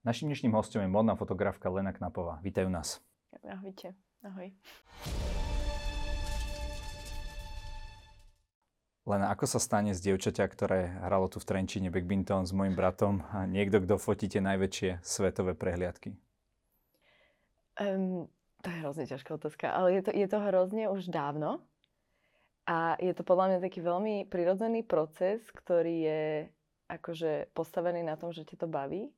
Našim dnešným hostom je modná fotografka Lena Knapová. Vítajú nás. Ahojte. Ahoj. Lena, ako sa stane z dievčaťa, ktoré hralo tu v Trenčine backbinton s mojim bratom a niekto, kto fotíte najväčšie svetové prehliadky? Um, to je hrozne ťažká otázka, ale je to, je to hrozne už dávno. A je to podľa mňa taký veľmi prirodzený proces, ktorý je akože postavený na tom, že ťa to baví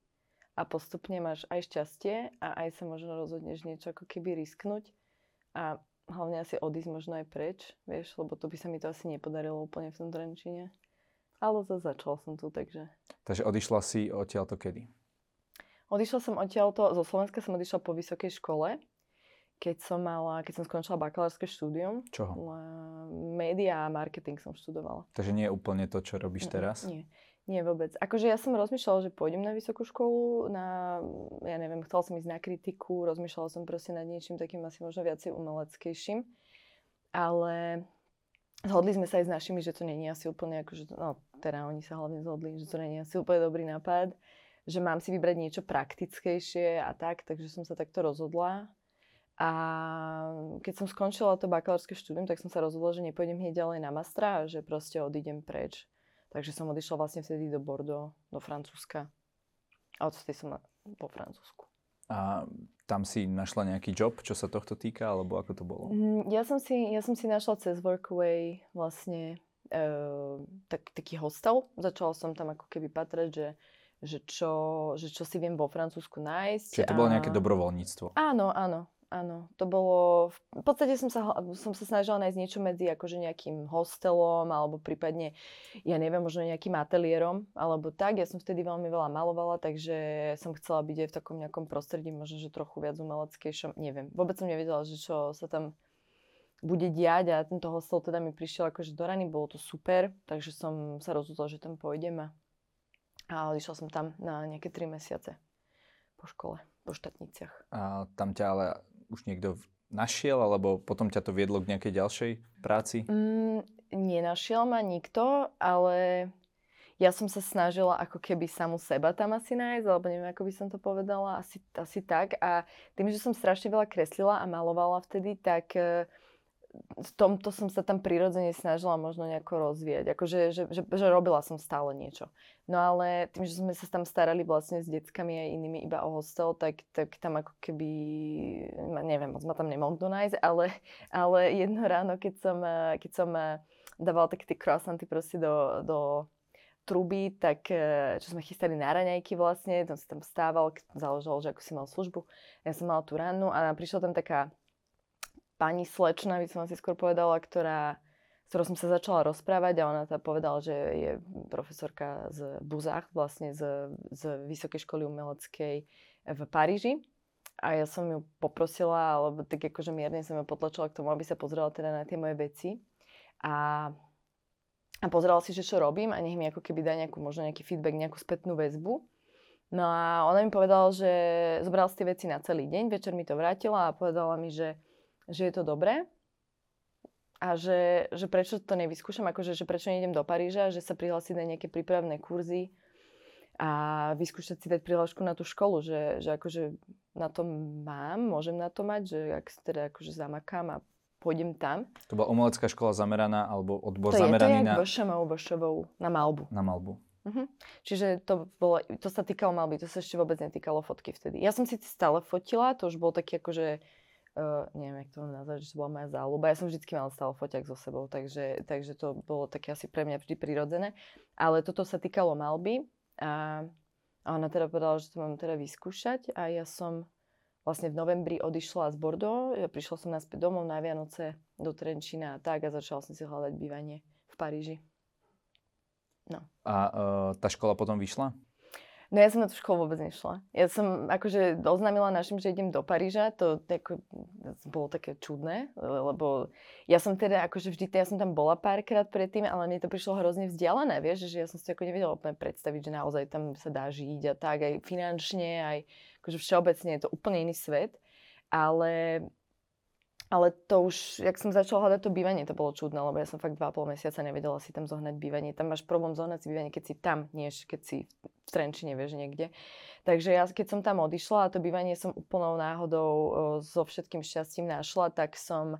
a postupne máš aj šťastie a aj sa možno rozhodneš niečo ako keby risknúť a hlavne asi odísť možno aj preč, vieš, lebo to by sa mi to asi nepodarilo úplne v tom Trenčine. Ale zase začal som tu, takže... Takže odišla si odtiaľto kedy? Odišla som odtiaľto, zo Slovenska som odišla po vysokej škole, keď som mala, keď som skončila bakalárske štúdium. Čoho? Média a marketing som študovala. Takže nie je úplne to, čo robíš teraz? Nie. Nie vôbec. Akože ja som rozmýšľala, že pôjdem na vysokú školu, na, ja neviem, chcela som ísť na kritiku, rozmýšľala som proste nad niečím takým asi možno viacej umeleckejším. Ale zhodli sme sa aj s našimi, že to není asi úplne akože, no teda oni sa hlavne zhodli, že to není asi úplne dobrý nápad, že mám si vybrať niečo praktickejšie a tak, takže som sa takto rozhodla. A keď som skončila to bakalárske štúdium, tak som sa rozhodla, že nepôjdem hneď ďalej na mastra že proste odídem preč Takže som odišla vlastne vtedy do Bordeaux, do Francúzska. A odtedy som po Francúzsku. A tam si našla nejaký job, čo sa tohto týka, alebo ako to bolo? Mm, ja som si, ja som si našla cez Workaway vlastne e, tak, taký hostel. Začala som tam ako keby patrať, že, že, čo, že čo si viem vo Francúzsku nájsť. Čiže to a... bolo nejaké dobrovoľníctvo. Áno, áno. Áno, to bolo, v podstate som sa, som sa snažila nájsť niečo medzi akože nejakým hostelom alebo prípadne, ja neviem, možno nejakým ateliérom alebo tak. Ja som vtedy veľmi veľa malovala, takže som chcela byť aj v takom nejakom prostredí, možno, že trochu viac umeleckejšom, neviem. Vôbec som nevedela, že čo sa tam bude diať a tento hostel teda mi prišiel akože do rany, bolo to super, takže som sa rozhodla, že tam pôjdem a, a odišla som tam na nejaké 3 mesiace po škole, po štátniciach. A tam ťa ale už niekto našiel, alebo potom ťa to viedlo k nejakej ďalšej práci? Mm, nenašiel ma nikto, ale ja som sa snažila ako keby samu seba tam asi nájsť, alebo neviem, ako by som to povedala, asi, asi tak. A tým, že som strašne veľa kreslila a malovala vtedy, tak uh, v tomto som sa tam prirodzene snažila možno nejako rozvíjať. Akože, že, že, že robila som stále niečo. No ale tým, že sme sa tam starali vlastne s deckami aj inými iba o hostel, tak, tak tam ako keby, neviem, moc ma tam nemohol nájsť, ale, ale jedno ráno, keď som, keď som dávala také tie croissanty proste do, do truby, tak čo sme chystali na raňajky vlastne, tam si tam stával, založil, že ako si mal službu. Ja som mala tú rannu a prišla tam taká pani slečna, by som asi skôr povedala, ktorá, s ktorou som sa začala rozprávať a ona tá povedala, že je profesorka z Buzách, vlastne z, z Vysokej školy umeleckej v Paríži. A ja som ju poprosila, alebo tak akože mierne som ju potlačila k tomu, aby sa pozrela teda na tie moje veci. A, a pozerala si, že čo robím a nech mi ako keby dá nejakú, možno nejaký feedback, nejakú spätnú väzbu. No a ona mi povedala, že zobrala si tie veci na celý deň, večer mi to vrátila a povedala mi, že že je to dobré a že, že prečo to nevyskúšam, akože že prečo nejdem do Paríža, že sa prihlásiť na nejaké prípravné kurzy a vyskúšať si dať prihlášku na tú školu, že, že akože na to mám, môžem na to mať, že ak si teda akože zamakám a pôjdem tam. To bola umelecká škola zameraná, alebo odbor to zameraný je, to je na... VŠMU, VŠVU, na malbu. Na malbu. Uh-huh. Čiže to, bolo, to sa týkalo malby, to sa ešte vôbec netýkalo fotky vtedy. Ja som si stále fotila, to už bol taký akože uh, neviem, jak to nazvať, že to bola moja záľuba. Ja som vždy mala stále foťak so sebou, takže, takže to bolo také asi pre mňa vždy prirodzené. Ale toto sa týkalo malby a ona teda povedala, že to mám teda vyskúšať a ja som vlastne v novembri odišla z Bordeaux, ja prišla som naspäť domov na Vianoce do Trenčína a tak a začala som si hľadať bývanie v Paríži. No. A uh, tá škola potom vyšla? No ja som na tú školu vôbec nešla. Ja som akože oznámila našim, že idem do Paríža. To ako, bolo také čudné, lebo ja som teda akože vždy, ja som tam bola párkrát predtým, ale mne to prišlo hrozne vzdialené, vieš, že ja som si ako nevedela úplne predstaviť, že naozaj tam sa dá žiť a tak, aj finančne, aj akože všeobecne je to úplne iný svet. Ale ale to už, jak som začala hľadať to bývanie, to bolo čudné, lebo ja som fakt 2,5 mesiaca nevedela si tam zohnať bývanie. Tam máš problém zohnať si bývanie, keď si tam, nie keď si v Trenčine, vieš, niekde. Takže ja, keď som tam odišla a to bývanie som úplnou náhodou so všetkým šťastím našla, tak som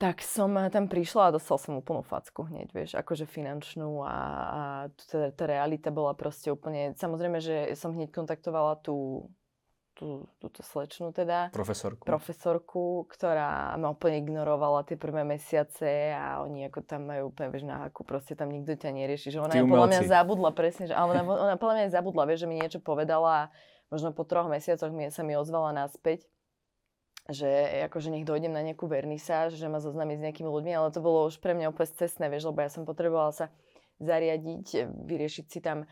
tak som tam prišla a dostal som úplnú facku hneď, vieš, akože finančnú a, a tá, tá realita bola proste úplne, samozrejme, že som hneď kontaktovala tú tú, túto slečnu teda. Profesorku. Profesorku, ktorá ma úplne ignorovala tie prvé mesiace a oni ako tam majú úplne, vieš, na haku, proste tam nikto ťa nerieši. Že ona podľa mňa zabudla presne, že, ale ona, ona podľa mňa zabudla, vieš, že mi niečo povedala a možno po troch mesiacoch mi, sa mi ozvala naspäť že akože nech dojdem na nejakú vernisáž, že ma zoznamiť s nejakými ľuďmi, ale to bolo už pre mňa úplne cestné, vieš, lebo ja som potrebovala sa zariadiť, vyriešiť si tam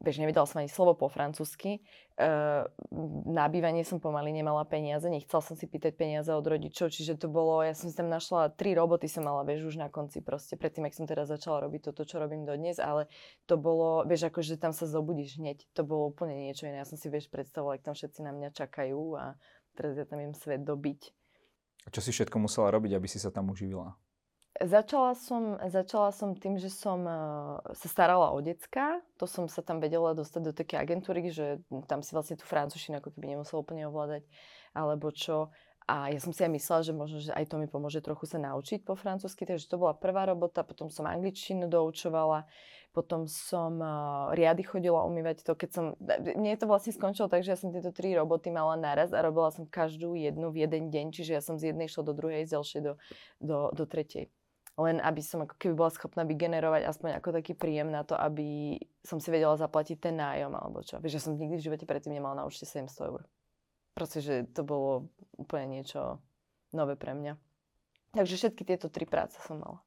bež nevedela som ani slovo po francúzsky. Uh, na bývanie som pomaly nemala peniaze, nechcela som si pýtať peniaze od rodičov, čiže to bolo, ja som si tam našla, tri roboty som mala, vieš, už na konci proste, predtým, ak som teda začala robiť toto, čo robím dodnes, ale to bolo, vieš, akože tam sa zobudíš hneď, to bolo úplne niečo iné. Ja som si, vieš, predstavovala, ak tam všetci na mňa čakajú a teraz ja tam im svet dobiť. A čo si všetko musela robiť, aby si sa tam uživila? Začala som, začala som tým, že som uh, sa starala o decka. To som sa tam vedela dostať do také agentúry, že tam si vlastne tú francúzštinu ako keby nemusela úplne ovládať, alebo čo. A ja som si aj myslela, že možno, že aj to mi pomôže trochu sa naučiť po francúzsky, takže to bola prvá robota, potom som angličtinu doučovala. Potom som uh, riady chodila umývať to, keď som... Mne to vlastne skončilo tak, že ja som tieto tri roboty mala naraz a robila som každú jednu v jeden deň, čiže ja som z jednej šla do druhej, z ďalšej do, do, do tretej len aby som ako keby bola schopná vygenerovať aspoň ako taký príjem na to, aby som si vedela zaplatiť ten nájom alebo čo. Vieš, ja som nikdy v živote predtým nemala na účte 700 eur. Proste, že to bolo úplne niečo nové pre mňa. Takže všetky tieto tri práce som mala.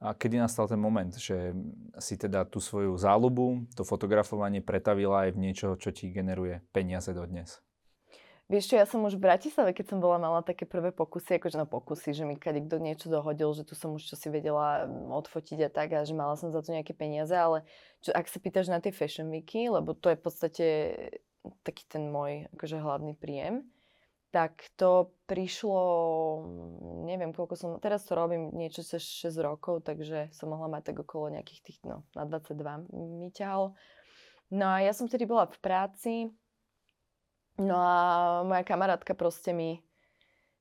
A kedy nastal ten moment, že si teda tú svoju záľubu, to fotografovanie pretavila aj v niečo, čo ti generuje peniaze dodnes? Vieš čo, ja som už v Bratislave, keď som bola mala také prvé pokusy, akože no pokusy, že mi kade kto niečo dohodil, že tu som už čo si vedela mm, odfotiť a tak a že mala som za to nejaké peniaze, ale čo, ak sa pýtaš na tie fashion weeky, lebo to je v podstate taký ten môj akože hlavný príjem, tak to prišlo, neviem koľko som, teraz to robím niečo cez 6 rokov, takže som mohla mať tak okolo nejakých tých, no na 22 mi ťahalo. No a ja som vtedy bola v práci, No a moja kamarátka proste mi,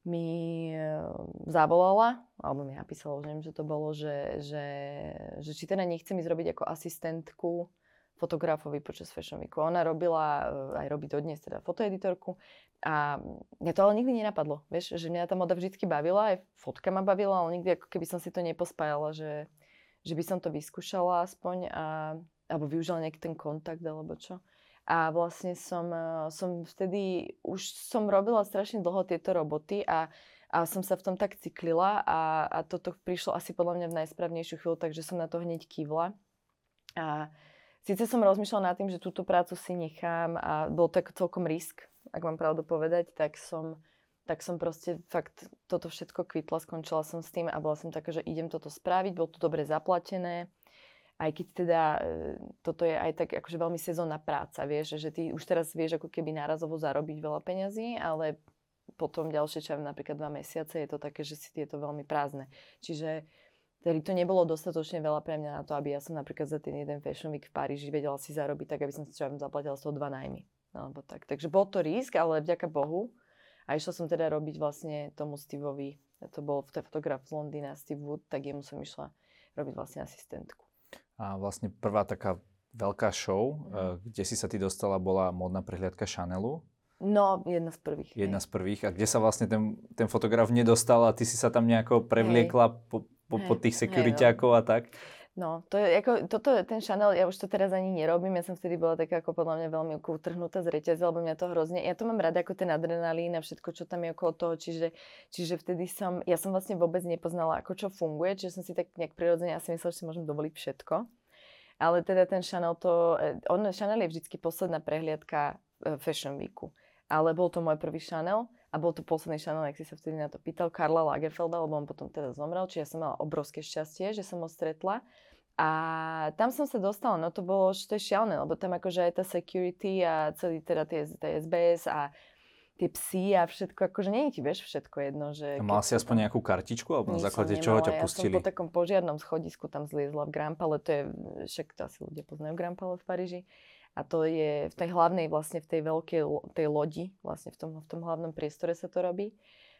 mi e, zavolala, alebo mi napísala, už neviem, že to bolo, že, že, že či teda nechcem ísť robiť ako asistentku fotografovi počas Fashion Weeku. Ona robila, e, aj robí dodnes teda fotoeditorku a mňa to ale nikdy nenapadlo, vieš, že mňa tá moda vždy bavila, aj fotka ma bavila, ale nikdy ako keby som si to nepospájala, že, že by som to vyskúšala aspoň a, alebo využila nejaký ten kontakt alebo čo. A vlastne som, eh, som vtedy, už som robila strašne dlho tieto roboty a, a som sa v tom tak cyklila a, a toto prišlo asi podľa mňa v najsprávnejšiu chvíľu, takže som na to hneď kývla. A síce som rozmýšľala nad tým, že túto prácu si nechám a bol to celkom risk, ak mám pravdu povedať, tak som, tak som proste fakt toto všetko kvitla, skončila som s tým a bola som taká, že idem toto spraviť, bolo to dobre zaplatené aj keď teda e, toto je aj tak akože veľmi sezónna práca, vieš, že ty už teraz vieš ako keby nárazovo zarobiť veľa peňazí, ale potom ďalšie, čo napríklad dva mesiace, je to také, že si je veľmi prázdne. Čiže tedy to nebolo dostatočne veľa pre mňa na to, aby ja som napríklad za ten jeden Fashion Week v Paríži vedela si zarobiť tak, aby som si čo zaplatila z toho dva najmy. Alebo tak. Takže bol to risk, ale vďaka Bohu. A išla som teda robiť vlastne tomu Steveovi, to bol fotograf z Londýna, Steve Wood, tak jemu som išla robiť vlastne asistentku. A vlastne prvá taká veľká show, mm. kde si sa ty dostala, bola modná prehliadka Chanelu. No, jedna z prvých. Jedna hej. z prvých. A kde sa vlastne ten, ten fotograf nedostal a ty si sa tam nejako prevliekla hej. po, po, hej. po tých no. a tak? No, to je, ako, toto ten Chanel, ja už to teraz ani nerobím, ja som vtedy bola taká ako podľa mňa veľmi utrhnutá z reťaze, lebo mňa to hrozne, ja to mám rada ako ten adrenalín a všetko, čo tam je okolo toho, čiže, čiže vtedy som, ja som vlastne vôbec nepoznala, ako čo funguje, čiže som si tak nejak prirodzene asi myslela, že si môžem dovoliť všetko. Ale teda ten Chanel to, e, on, Chanel je vždycky posledná prehliadka e, Fashion Weeku. Ale bol to môj prvý Chanel a bol to posledný Chanel, ak si sa vtedy na to pýtal, Karla Lagerfelda, lebo on potom teda zomrel, čiže ja som mala obrovské šťastie, že som ho stretla. A tam som sa dostala, no to bolo, že to je šialené, lebo tam akože aj tá security a celý teda tie, tie SBS a tie psy a všetko, akože nie je ti, vieš, všetko jedno. Že mal si aspoň tam... nejakú kartičku, alebo na základe čoho ťa pustili? Ja som po takom požiarnom schodisku tam zliezla v Grampale, to je, však to asi ľudia poznajú Grampale v Paríži. A to je v tej hlavnej, vlastne v tej veľkej, tej lodi, vlastne v tom, v tom hlavnom priestore sa to robí.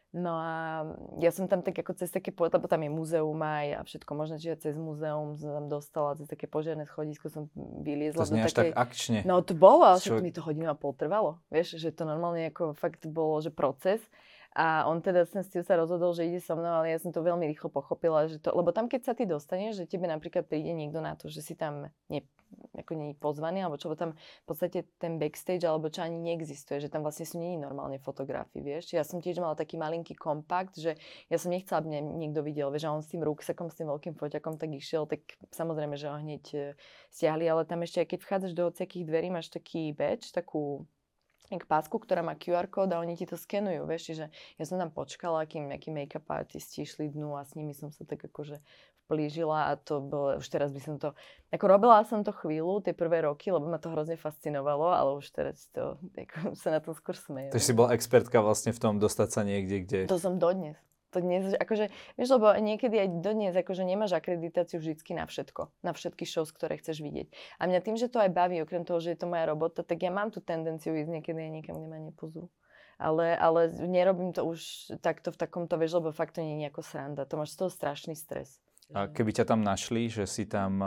No a ja som tam tak ako cez také, lebo tam je múzeum aj a všetko možné, čiže cez múzeum som tam dostala, cez také požiarné schodisko som vyliezla. To znie až tak akčne. No to bolo, ale Čo... mi to hodinu a pol trvalo. Vieš, že to normálne ako fakt bolo, že proces. A on teda ten Steve sa rozhodol, že ide so mnou, ale ja som to veľmi rýchlo pochopila, že to, lebo tam keď sa ty dostaneš, že tebe napríklad príde niekto na to, že si tam ne, ako nie pozvaný, alebo čo, tam v podstate ten backstage, alebo čo ani neexistuje, že tam vlastne sú nie normálne fotografie, vieš. Ja som tiež mala taký malinký kompakt, že ja som nechcela, aby niekto videl, vieš, a on s tým rúksakom, s tým veľkým foťakom tak išiel, tak samozrejme, že ho hneď e, stiahli, ale tam ešte, keď vchádzaš do hociakých dverí, máš taký badge, takú k pásku, ktorá má QR kód a oni ti to skenujú, vieš, čiže ja som tam počkala, kým nejakí make-up artisti išli dnu a s nimi som sa tak akože vplížila a to bolo, už teraz by som to, ako robila som to chvíľu, tie prvé roky, lebo ma to hrozne fascinovalo, ale už teraz to, ako, sa na tom skôr smejem. Takže si bola expertka vlastne v tom dostať sa niekde, kde... To som dodnes to dnes, akože, vieš, lebo niekedy aj dodnes, akože nemáš akreditáciu vždycky na všetko, na všetky shows, ktoré chceš vidieť. A mňa tým, že to aj baví, okrem toho, že je to moja robota, tak ja mám tú tendenciu ísť niekedy aj niekam, kde ma nepozrú. Ale, ale nerobím to už takto v takomto, vieš, lebo fakt to nie je nejako sranda. To máš z toho strašný stres. A keby ťa tam našli, že si tam,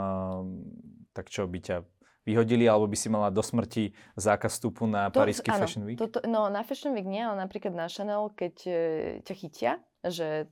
tak čo by ťa vyhodili, alebo by si mala do smrti zákaz vstupu na to, Parísky áno, Fashion Week? To, to, no, na Fashion Week nie, ale napríklad na Chanel, keď e, ťa chytia, že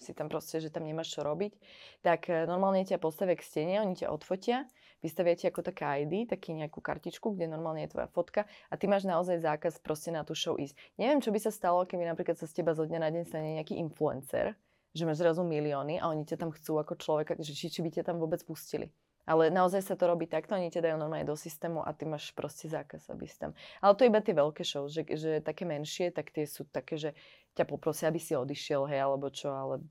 si tam proste, že tam nemáš čo robiť, tak e, normálne ťa postavia k stene, oni ťa odfotia, vystavia ti ako taká ID, taký nejakú kartičku, kde normálne je tvoja fotka a ty máš naozaj zákaz proste na tú show ísť. Neviem, čo by sa stalo, keby napríklad sa z teba zo dňa na deň stane nejaký influencer, že máš zrazu milióny a oni ťa tam chcú ako človeka, že či, či by ťa tam vôbec pustili. Ale naozaj sa to robí takto, oni ťa dajú normálne do systému a ty máš proste zákaz, aby si tam... Ale to iba tie veľké show, že, že také menšie, tak tie sú také, že ťa poprosia, aby si odišiel, hej, alebo čo, ale,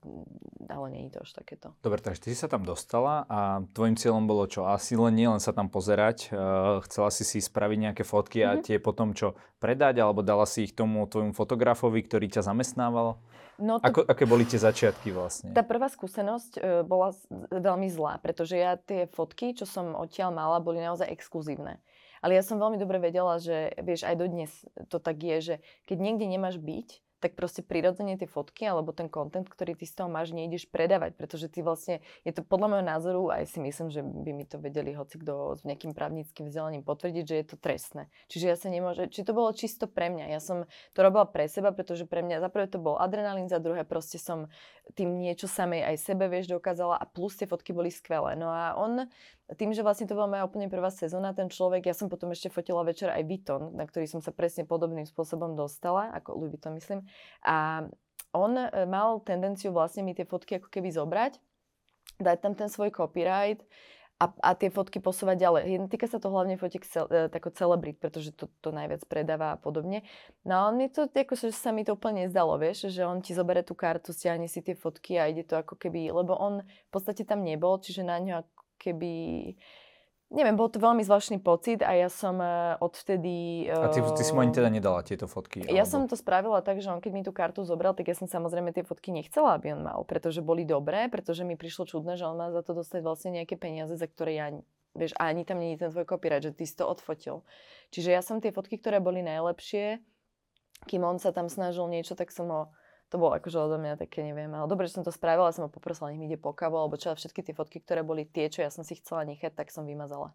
ale nie je to až takéto. Dobre, takže ty si sa tam dostala a tvojim cieľom bolo čo? Asi len nie len sa tam pozerať, uh, chcela si si spraviť nejaké fotky mm-hmm. a mhm. tie potom čo predať, alebo dala si ich tomu tvojmu fotografovi, ktorý ťa zamestnával? No to... Ako, aké boli tie začiatky vlastne? Tá prvá skúsenosť e, bola veľmi zlá, pretože ja tie fotky, čo som odtiaľ mala, boli naozaj exkluzívne. Ale ja som veľmi dobre vedela, že vieš, aj dodnes to tak je, že keď niekde nemáš byť, tak proste prirodzene tie fotky alebo ten content, ktorý ty z toho máš, nejdeš predávať, pretože ty vlastne, je to podľa môjho názoru, aj si myslím, že by mi to vedeli hoci kto s nejakým právnickým vzdelaním potvrdiť, že je to trestné. Čiže ja sa nemôže, či to bolo čisto pre mňa. Ja som to robila pre seba, pretože pre mňa za prvé to bol adrenalín, za druhé proste som tým niečo samej aj sebe, vieš, dokázala a plus tie fotky boli skvelé. No a on tým, že vlastne to bola moja úplne prvá sezóna, ten človek, ja som potom ešte fotila večer aj Vuitton, na ktorý som sa presne podobným spôsobom dostala, ako Louis Vuitton myslím. A on e, mal tendenciu vlastne mi tie fotky ako keby zobrať, dať tam ten svoj copyright a, a tie fotky posúvať ďalej. Týka sa to hlavne fotiek cel, e, tako celebrit, pretože to, to najviac predáva a podobne. No a mne to, ako, že sa mi to úplne nezdalo, vieš, že on ti zobere tú kartu, stiahne si tie fotky a ide to ako keby, lebo on v podstate tam nebol, čiže na ňo keby... Neviem, bol to veľmi zvláštny pocit a ja som uh, odvtedy... Uh, a ty, ty si mu ani teda nedala tieto fotky? Ja alebo... som to spravila tak, že on keď mi tú kartu zobral, tak ja som samozrejme tie fotky nechcela, aby on mal, pretože boli dobré, pretože mi prišlo čudné, že on má za to dostať vlastne nejaké peniaze, za ktoré ja vieš, a ani tam je ten tvoj copyright, že ty si to odfotil. Čiže ja som tie fotky, ktoré boli najlepšie, kým on sa tam snažil niečo, tak som ho to bolo akože odo mňa také, neviem, ale dobre, že som to spravila, som ho poprosila, nech mi ide po kávu, alebo čo, všetky tie fotky, ktoré boli tie, čo ja som si chcela nechať, tak som vymazala.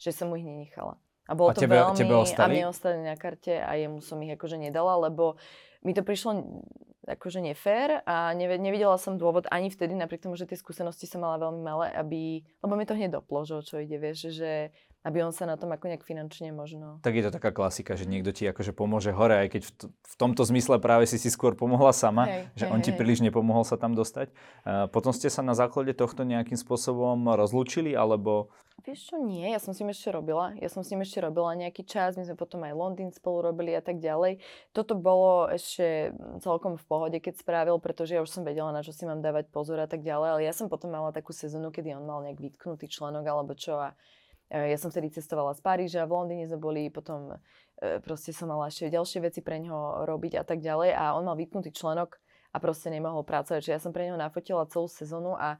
Že som ich nenechala. A bolo a to tebe, veľmi, tebe ostali? a mne ostali na karte a jemu som ich akože nedala, lebo mi to prišlo akože nefér a nevidela som dôvod ani vtedy, napriek tomu, že tie skúsenosti som mala veľmi malé, aby, lebo mi to hneď doplo, že o čo ide, vieš, že aby on sa na tom ako nejak finančne možno... Tak je to taká klasika, že niekto ti akože pomôže hore, aj keď v, t- v tomto zmysle práve si si skôr pomohla sama, hej, že hej, on ti hej. príliš nepomohol sa tam dostať. Uh, potom ste sa na základe tohto nejakým spôsobom rozlúčili, alebo... Vieš čo, nie, ja som s ním ešte robila. Ja som s ním ešte robila nejaký čas, my sme potom aj Londýn spolu robili a tak ďalej. Toto bolo ešte celkom v pohode, keď spravil, pretože ja už som vedela, na čo si mám dávať pozor a tak ďalej, ale ja som potom mala takú sezónu, kedy on mal nejak vytknutý členok alebo čo a ja som vtedy cestovala z Paríža, v Londýne sme boli, potom e, proste som mala ešte ďalšie veci pre neho robiť a tak ďalej a on mal vypnutý členok a proste nemohol pracovať. Čiže ja som pre neho nafotila celú sezónu a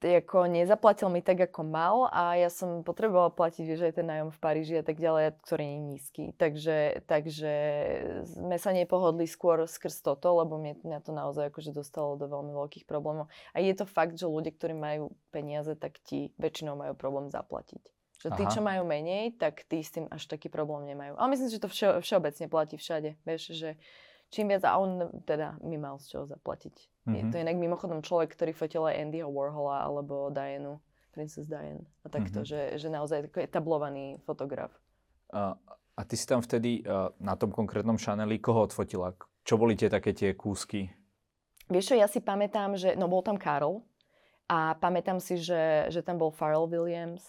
ako nezaplatil mi tak, ako mal a ja som potrebovala platiť, vieš, aj ten nájom v Paríži a tak ďalej, ktorý je nízky. Takže, takže sme sa nepohodli skôr skrz toto, lebo mňa, to naozaj akože dostalo do veľmi veľkých problémov. A je to fakt, že ľudia, ktorí majú peniaze, tak ti väčšinou majú problém zaplatiť. Že tí, Aha. čo majú menej, tak tí s tým až taký problém nemajú. Ale myslím, že to vše, všeobecne platí všade. Vieš, že čím viac, a on teda mi mal z čoho zaplatiť. Mm-hmm. Je to inak mimochodom človek, ktorý fotil aj Andyho Warhola alebo Dianu, Princess Diane a takto, mm-hmm. že, že naozaj taký etablovaný fotograf. A, a ty si tam vtedy na tom konkrétnom Chaneli koho odfotila? Čo boli tie také tie kúsky? Vieš čo, ja si pamätám, že, no bol tam Karol a pamätám si, že, že tam bol Pharrell Williams,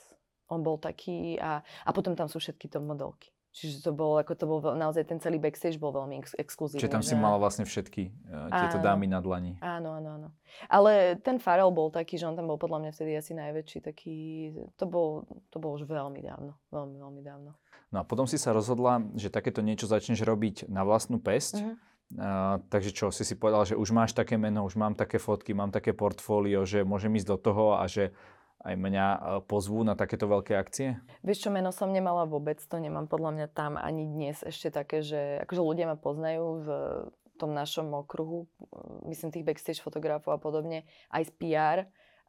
on bol taký a, a potom tam sú všetky to modelky. Čiže to bol, ako to bol naozaj ten celý backstage bol veľmi ex- exkluzívny. Čiže tam že... si mala vlastne všetky uh, tieto áno. dámy na dlani. Áno, áno, áno. Ale ten Farel bol taký, že on tam bol podľa mňa vtedy asi najväčší taký, to bol, to bol už veľmi dávno, veľmi, veľmi dávno. No a potom si sa rozhodla, že takéto niečo začneš robiť na vlastnú pesť. Uh-huh. Uh, takže čo, si si povedal, že už máš také meno, už mám také fotky, mám také portfólio, že môžem ísť do toho a že aj mňa e, pozvú na takéto veľké akcie? Vieš čo, meno som nemala vôbec, to nemám podľa mňa tam ani dnes ešte také, že akože ľudia ma poznajú v tom našom okruhu, myslím tých backstage fotografov a podobne, aj z PR,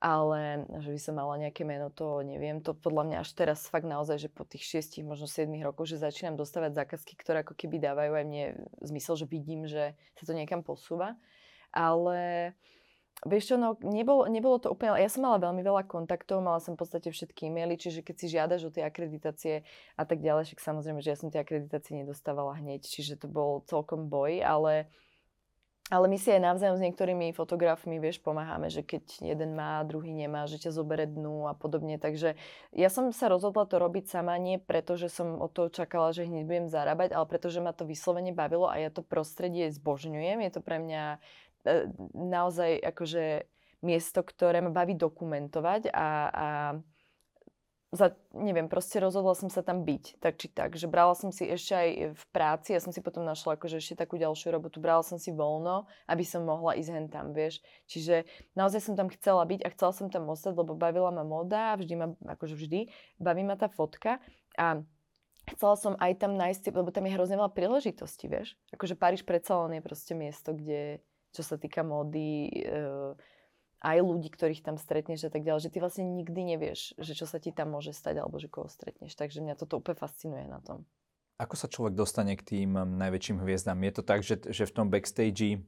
ale že by som mala nejaké meno, to neviem. To podľa mňa až teraz fakt naozaj, že po tých 6, možno 7 rokoch, že začínam dostávať zákazky, ktoré ako keby dávajú aj mne zmysel, že vidím, že sa to niekam posúva. Ale Vieš čo, no nebolo, nebolo to úplne... Ja som mala veľmi veľa kontaktov, mala som v podstate všetky e-maily, čiže keď si žiadaš o tie akreditácie a tak ďalej, však samozrejme, že ja som tie akreditácie nedostávala hneď, čiže to bol celkom boj, ale, ale my si aj navzájom s niektorými fotografmi, vieš, pomáhame, že keď jeden má, druhý nemá, že ťa zoberie dnu a podobne. Takže ja som sa rozhodla to robiť sama, nie preto, že som od toho čakala, že hneď budem zarábať, ale preto, že ma to vyslovene bavilo a ja to prostredie zbožňujem. Je to pre mňa naozaj akože miesto, ktoré ma baví dokumentovať a, a za, neviem, proste rozhodla som sa tam byť, tak či tak. Že brala som si ešte aj v práci, ja som si potom našla akože ešte takú ďalšiu robotu, brala som si voľno, aby som mohla ísť hen tam, vieš. Čiže naozaj som tam chcela byť a chcela som tam ostať, lebo bavila ma moda, vždy ma, akože vždy, baví ma tá fotka a chcela som aj tam nájsť, lebo tam je hrozne veľa príležitostí, vieš. Akože Paríž predsa len je proste miesto, kde čo sa týka módy, uh, aj ľudí, ktorých tam stretneš a tak ďalej, že ty vlastne nikdy nevieš, že čo sa ti tam môže stať alebo že koho stretneš. Takže mňa toto úplne fascinuje na tom. Ako sa človek dostane k tým najväčším hviezdám? Je to tak, že, že v tom backstage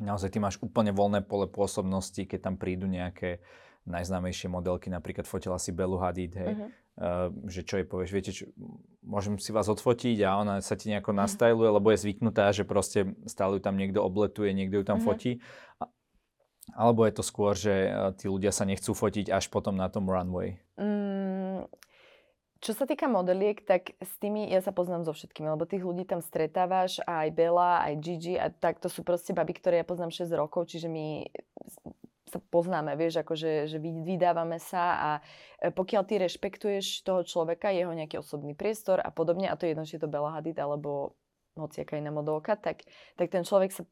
naozaj ty máš úplne voľné pole pôsobnosti, keď tam prídu nejaké najznámejšie modelky, napríklad fotila si Belu Hadid, hej, uh-huh. uh, že čo jej povieš, viete, čo, môžem si vás odfotiť a ona sa ti nejako mhm. nastajluje, lebo je zvyknutá, že proste stále ju tam niekto obletuje, niekto ju tam uh-huh. fotí. Alebo je to skôr, že uh, tí ľudia sa nechcú fotiť až potom na tom runway? Mm, čo sa týka modeliek, tak s tými ja sa poznám so všetkými, lebo tých ľudí tam stretávaš, aj Bela, aj Gigi a tak to sú proste baby, ktoré ja poznám 6 rokov, čiže my sa poznáme, vieš, akože že vydávame sa a e, pokiaľ ty rešpektuješ toho človeka, jeho nejaký osobný priestor a podobne, a to je jedno, či je to Bella Hadid alebo hociaká iná modelka, tak, tak ten človek sa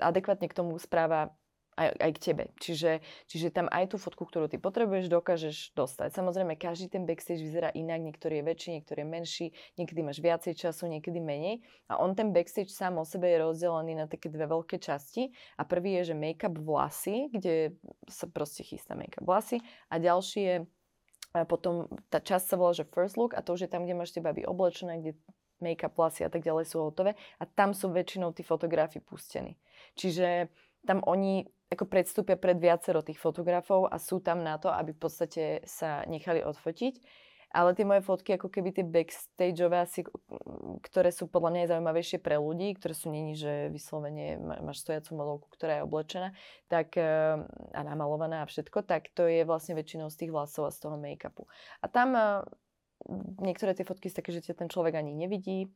adekvátne k tomu správa aj, aj k tebe. Čiže, čiže tam aj tú fotku, ktorú ty potrebuješ, dokážeš dostať. Samozrejme, každý ten backstage vyzerá inak, niektorý je väčší, niektorý je menší, niekedy máš viacej času, niekedy menej. A on ten backstage sám o sebe je rozdelený na také dve veľké časti. A prvý je, že make-up vlasy, kde sa proste chystá make-up vlasy. A ďalší je a potom tá časť sa volá, že first look a to už je tam, kde máš tie baby oblečené, kde make-up, vlasy a tak ďalej sú hotové a tam sú väčšinou tí fotografi pustení. Čiže tam oni ako predstúpia pred viacero tých fotografov a sú tam na to, aby v podstate sa nechali odfotiť. Ale tie moje fotky, ako keby tie backstageové asi, ktoré sú podľa mňa aj zaujímavejšie pre ľudí, ktoré sú není, že vyslovene máš stojacú modelku, ktorá je oblečená, tak eh, a namalovaná a všetko, tak to je vlastne väčšinou z tých vlasov a z toho make-upu. A tam eh, niektoré tie fotky sú také, že ťa ten človek ani nevidí,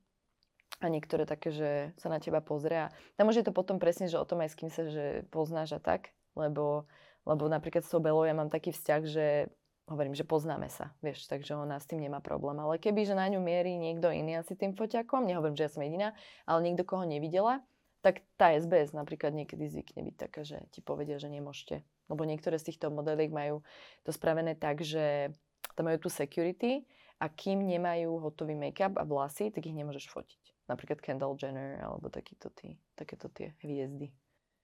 a niektoré také, že sa na teba pozrie. A tam už je to potom presne, že o tom aj s kým sa že poznáš a tak, lebo, lebo napríklad s tou Belou ja mám taký vzťah, že hovorím, že poznáme sa, vieš, takže ona s tým nemá problém. Ale keby, že na ňu mierí niekto iný asi tým foťakom, nehovorím, že ja som jediná, ale niekto, koho nevidela, tak tá SBS napríklad niekedy zvykne byť taká, že ti povedia, že nemôžete. Lebo niektoré z týchto modeliek majú to spravené tak, že tam majú tu security a kým nemajú hotový make-up a vlasy, tak ich nemôžeš fotiť. Napríklad Kendall Jenner alebo takýto tí, takéto tie hviezdy.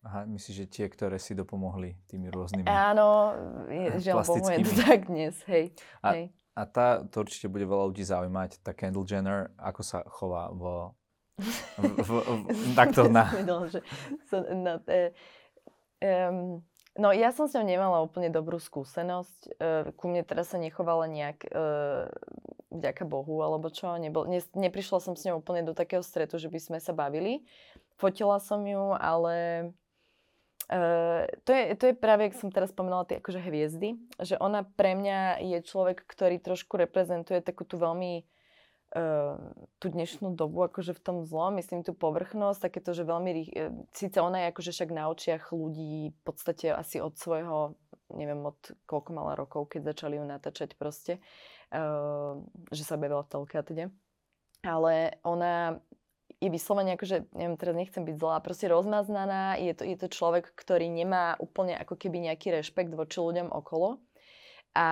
Aha, myslíš, že tie, ktoré si dopomohli tými rôznymi Áno, že Bohu to tak dnes, hej. A, hej. a tá, to určite bude veľa ľudí zaujímať, tá Kendall Jenner, ako sa chová v... v, v, v takto na... že so, no, e, um, no ja som s ňou nemala úplne dobrú skúsenosť. Uh, ku mne teraz sa nechovala nejak uh, vďaka Bohu alebo čo. Nebol, ne, neprišla som s ňou úplne do takého stretu, že by sme sa bavili. Fotila som ju, ale Uh, to, je, to je práve, ak som teraz spomenula, tie akože hviezdy, že ona pre mňa je človek, ktorý trošku reprezentuje takú tú veľmi tú dnešnú dobu, akože v tom zlom, myslím tú povrchnosť, takéto, že veľmi rých... Síce ona je akože však na očiach ľudí v podstate asi od svojho, neviem od koľko mala rokov, keď začali ju natáčať proste, uh, že sa objavila v telke a teda. Ale ona je vyslovene akože, neviem, teraz nechcem byť zlá, proste rozmaznaná, je to, je to človek, ktorý nemá úplne ako keby nejaký rešpekt voči ľuďom okolo a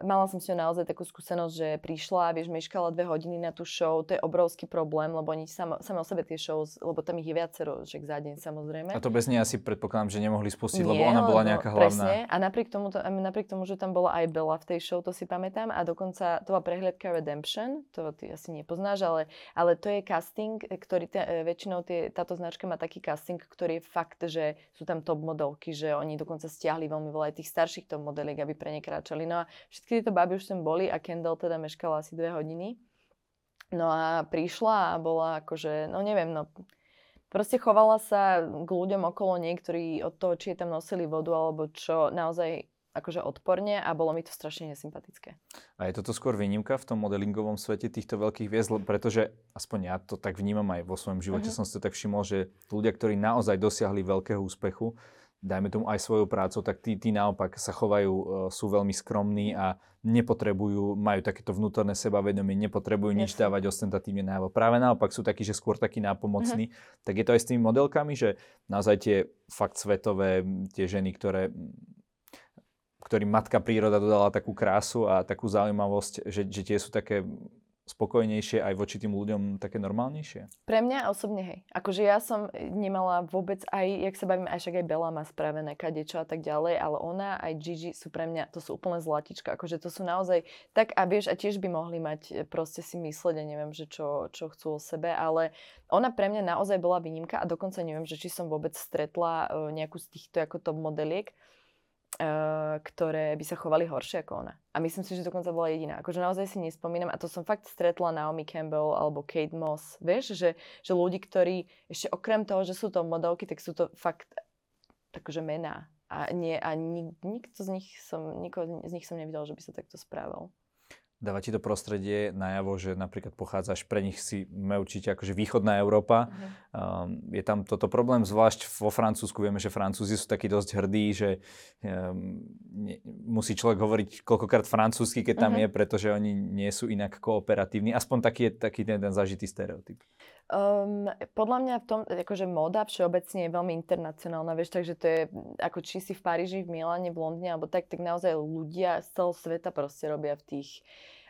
mala som s ňou naozaj takú skúsenosť, že prišla, vieš, meškala dve hodiny na tú show, to je obrovský problém, lebo oni sam, same o sebe tie show, lebo tam ich je viacero, že za deň samozrejme. A to bez nej asi predpokladám, že nemohli spustiť, Nie, lebo ona bola nejaká hlavná. Presne, a napriek tomu, to, napriek tomu, že tam bola aj Bella v tej show, to si pamätám, a dokonca to bola prehliadka Redemption, to ty asi nepoznáš, ale, ale to je casting, ktorý t- e, väčšinou tie, táto značka má taký casting, ktorý je fakt, že sú tam top modelky, že oni dokonca stiahli veľmi veľa aj tých starších top modeliek, aby pre ne kráčali meškali. No a všetky tieto baby už sem boli a Kendall teda meškala asi dve hodiny. No a prišla a bola akože, no neviem, no proste chovala sa k ľuďom okolo nej, ktorí od toho, či je tam nosili vodu alebo čo, naozaj akože odporne a bolo mi to strašne nesympatické. A je toto skôr výnimka v tom modelingovom svete týchto veľkých viezd, pretože aspoň ja to tak vnímam aj vo svojom živote, uh-huh. som si to tak všimol, že ľudia, ktorí naozaj dosiahli veľkého úspechu, dajme tomu aj svojou prácou, tak tí, tí naopak sa chovajú, e, sú veľmi skromní a nepotrebujú, majú takéto vnútorné sebavedomie, nepotrebujú nič Jasne. dávať ostentatívne najavo. Práve naopak sú takí, že skôr takí nápomocní. Uh-huh. Tak je to aj s tými modelkami, že naozaj tie fakt svetové, tie ženy, ktoré ktorým matka príroda dodala takú krásu a takú zaujímavosť, že, že tie sú také spokojnejšie aj voči tým ľuďom také normálnejšie? Pre mňa osobne hej. Akože ja som nemala vôbec aj, jak sa bavím, aj však aj Bela má spravené kadečo a tak ďalej, ale ona aj Gigi sú pre mňa, to sú úplne zlatička. Akože to sú naozaj tak a vieš, a tiež by mohli mať e, proste si mysleť, a neviem, že čo, čo chcú o sebe, ale ona pre mňa naozaj bola výnimka a dokonca neviem, že či som vôbec stretla e, nejakú z týchto ako top modeliek, ktoré by sa chovali horšie ako ona. A myslím si, že dokonca bola jediná. Akože naozaj si nespomínam, a to som fakt stretla Naomi Campbell alebo Kate Moss, vieš, že, že ľudí, ktorí ešte okrem toho, že sú to modelky, tak sú to fakt takže mená. A, nie, a nik, nikto z nich som, nikoho z nich som nevidel, že by sa takto správal dáva ti to prostredie najavo, že napríklad pochádzaš, pre nich si určite akože východná Európa. Uh-huh. Um, je tam toto problém, zvlášť vo Francúzsku. Vieme, že Francúzi sú takí dosť hrdí, že um, ne, musí človek hovoriť koľkokrát francúzsky, keď tam uh-huh. je, pretože oni nie sú inak kooperatívni. Aspoň taký je taký ten, ten zažitý stereotyp. Um, podľa mňa v tom, akože móda všeobecne je veľmi internacionálna, vieš, takže to je ako či si v Paríži, v Miláne, v Londýne, alebo tak, tak naozaj ľudia z celého sveta proste robia v tých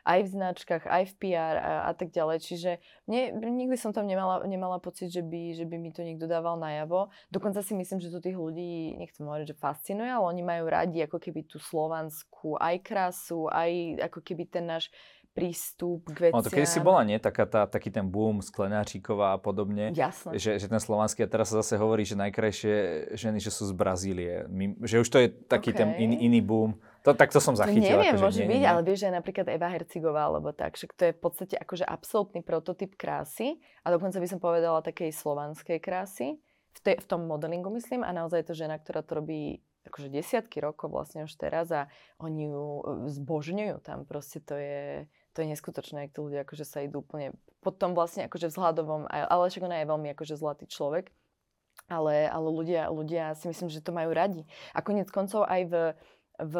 aj v značkách, aj v PR a, a tak ďalej. Čiže mne, nikdy som tam nemala, nemala pocit, že by, že by mi to niekto dával najavo. Dokonca si myslím, že to tých ľudí, nechcem hovoriť, že fascinuje, ale oni majú radi ako keby tú slovanskú aj krásu, aj ako keby ten náš prístup k veciam. No to kedy si bola, nie? Taká tá, taký ten boom Sklenáčiková a podobne. Jasné. Že, že ten slovanský, a teraz sa zase hovorí, že najkrajšie ženy, že sú z Brazílie. Že už to je taký okay. ten in, iný boom. To, tak to som zachytil. To neviem, akože, môže nie, byť, nie. ale vieš, že napríklad Eva Hercigová, alebo tak, že to je v podstate akože absolútny prototyp krásy a dokonca by som povedala takej slovanskej krásy, v, te, v tom modelingu myslím a naozaj je to žena, ktorá to robí akože desiatky rokov vlastne už teraz a oni ju e, zbožňujú tam, proste to je, to je neskutočné, ak tí ľudia akože sa idú úplne potom vlastne akože vzhľadovom, ale však ona je veľmi akože zlatý človek, ale, ale ľudia, ľudia si myslím, že to majú radi. A konec koncov aj v, v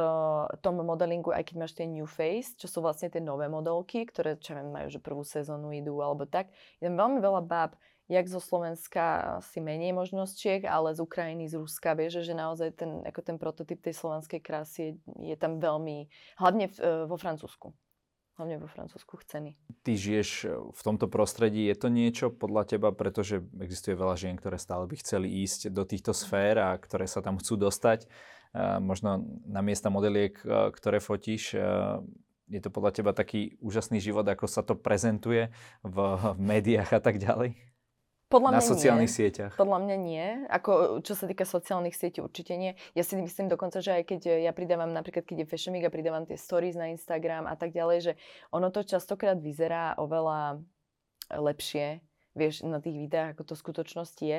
tom modelingu, aj keď máš tie New Face, čo sú vlastne tie nové modelky, ktoré, čo viem, majú, že prvú sezónu idú alebo tak. Je tam veľmi veľa báb, jak zo Slovenska si menej možnostiek, ale z Ukrajiny, z Ruska, vieš, že naozaj ten, ako ten prototyp tej slovenskej krásy je, je tam veľmi, hlavne v, e, vo Francúzsku. Hlavne vo Francúzsku chcený. Ty žiješ e, v tomto prostredí, je to niečo podľa teba, pretože existuje veľa žien, ktoré stále by chceli ísť do týchto sfér a ktoré sa tam chcú dostať. E, možno na miesta modeliek, ktoré fotíš, je to podľa teba taký úžasný život, ako sa to prezentuje v, médiách a tak ďalej? Podľa na sociálnych nie. sieťach. Podľa mňa nie. Ako, čo sa týka sociálnych sietí, určite nie. Ja si myslím dokonca, že aj keď ja pridávam, napríklad keď je Fashion Week a pridávam tie stories na Instagram a tak ďalej, že ono to častokrát vyzerá oveľa lepšie, vieš, na tých videách, ako to v skutočnosti je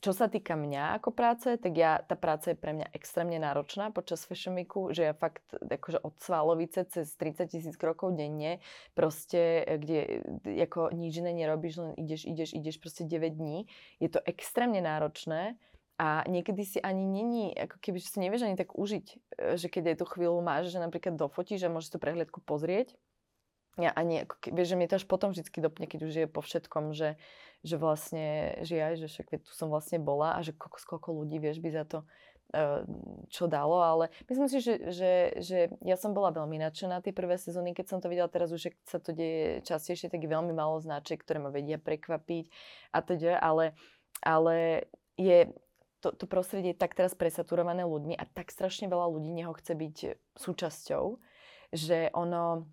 čo sa týka mňa ako práce, tak ja, tá práca je pre mňa extrémne náročná počas Fashion Weeku, že ja fakt akože od Svalovice cez 30 tisíc krokov denne, proste, e, kde ako nič iné nerobíš, len ideš, ideš, ideš proste 9 dní. Je to extrémne náročné a niekedy si ani není, ako keby si nevieš ani tak užiť, e, že keď aj tú chvíľu máš, že napríklad dofotíš a môžeš tú prehliadku pozrieť, ja ani, ako, vieš, že mi to až potom vždy dopne, keď už je po všetkom, že, že vlastne, že ja, že však tu som vlastne bola a že koľko, koľko ľudí, vieš, by za to uh, čo dalo, ale myslím si, že, že, že ja som bola veľmi nadšená tie prvé sezóny, keď som to videla teraz už, sa to deje častejšie, tak je veľmi málo značiek, ktoré ma vedia prekvapiť a teda, ale, ale je, to, to prostredie je tak teraz presaturované ľuďmi a tak strašne veľa ľudí neho chce byť súčasťou, že ono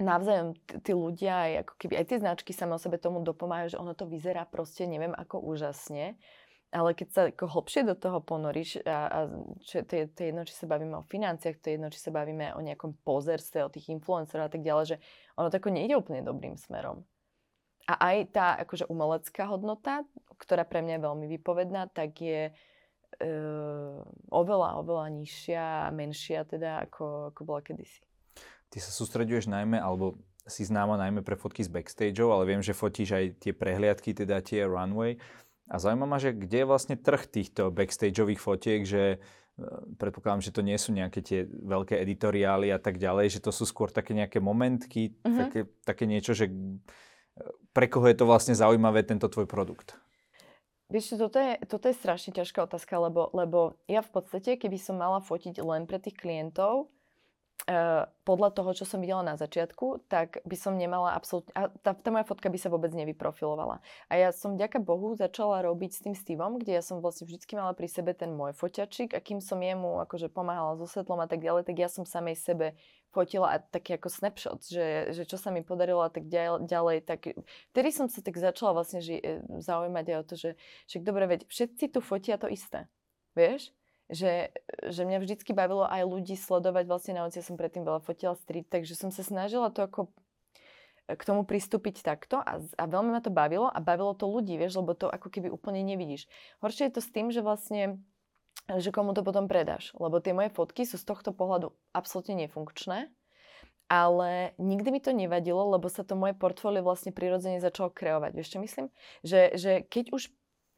navzájom tí ľudia, aj, ako keby aj tie značky sa o sebe tomu dopomáhajú, že ono to vyzerá proste neviem ako úžasne. Ale keď sa ako hlbšie do toho ponoríš, a, a čo, to, je, to je jedno, či sa bavíme o financiách, to je jedno, či sa bavíme o nejakom pozerstve, o tých influencerov a tak ďalej, že ono to ako nejde úplne dobrým smerom. A aj tá akože umelecká hodnota, ktorá pre mňa je veľmi vypovedná, tak je e, oveľa, oveľa nižšia a menšia teda, ako, ako bola kedysi. Ty sa sústreduješ najmä, alebo si známa najmä pre fotky z backstageov, ale viem, že fotíš aj tie prehliadky, teda tie runway. A zaujíma ma, že kde je vlastne trh týchto backstageových fotiek, že e, predpokladám, že to nie sú nejaké tie veľké editoriály a tak ďalej, že to sú skôr také nejaké momentky, uh-huh. také, také niečo, že e, pre koho je to vlastne zaujímavé tento tvoj produkt? Vieš, toto je, toto je strašne ťažká otázka, lebo, lebo ja v podstate, keby som mala fotiť len pre tých klientov, podľa toho, čo som videla na začiatku, tak by som nemala absolútne... A tá, tá moja fotka by sa vôbec nevyprofilovala. A ja som, ďaká Bohu, začala robiť s tým Steveom, kde ja som vlastne vždycky mala pri sebe ten môj foťačik a kým som jemu akože pomáhala so svetlom a tak ďalej, tak ja som samej sebe fotila a taký ako snapshot, že, že čo sa mi podarilo a tak ďalej, tak vtedy som sa tak začala vlastne ži- e, zaujímať aj o to, že však dobre, veď všetci tu fotia to isté. Vieš? Že, že mňa vždycky bavilo aj ľudí sledovať vlastne na ulici. Ja som predtým veľa fotila street, takže som sa snažila to ako e, k tomu pristúpiť takto a, a veľmi ma to bavilo a bavilo to ľudí, vieš, lebo to ako keby úplne nevidíš. Horšie je to s tým, že vlastne že komu to potom predáš, lebo tie moje fotky sú z tohto pohľadu absolútne nefunkčné, ale nikdy mi to nevadilo, lebo sa to moje portfólio vlastne prirodzene začalo kreovať. Vieš čo myslím? Že, že keď už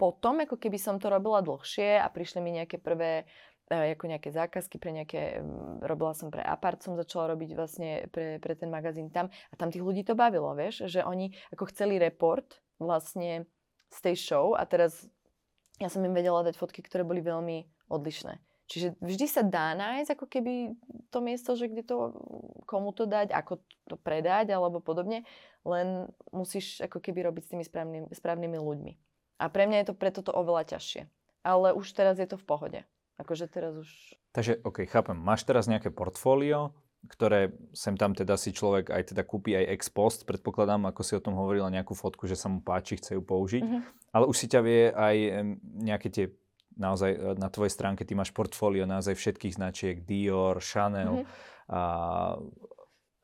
potom, ako keby som to robila dlhšie a prišli mi nejaké prvé e, ako nejaké zákazky pre nejaké, robila som pre Apart, som začala robiť vlastne pre, pre ten magazín tam a tam tých ľudí to bavilo, vieš, že oni ako chceli report vlastne z tej show a teraz ja som im vedela dať fotky, ktoré boli veľmi odlišné. Čiže vždy sa dá nájsť ako keby to miesto, že kde to, komu to dať, ako to predať alebo podobne, len musíš ako keby robiť s tými správnymi, správnymi ľuďmi. A pre mňa je to preto to oveľa ťažšie. Ale už teraz je to v pohode. Akože teraz už... Takže, OK, chápem. Máš teraz nejaké portfólio, ktoré sem tam teda si človek aj teda kúpi aj ex post, predpokladám, ako si o tom hovorila, nejakú fotku, že sa mu páči, chce ju použiť. Mm-hmm. Ale už si ťa vie aj nejaké tie naozaj e, na tvojej stránke ty máš portfólio naozaj všetkých značiek Dior, Chanel, mm-hmm. a,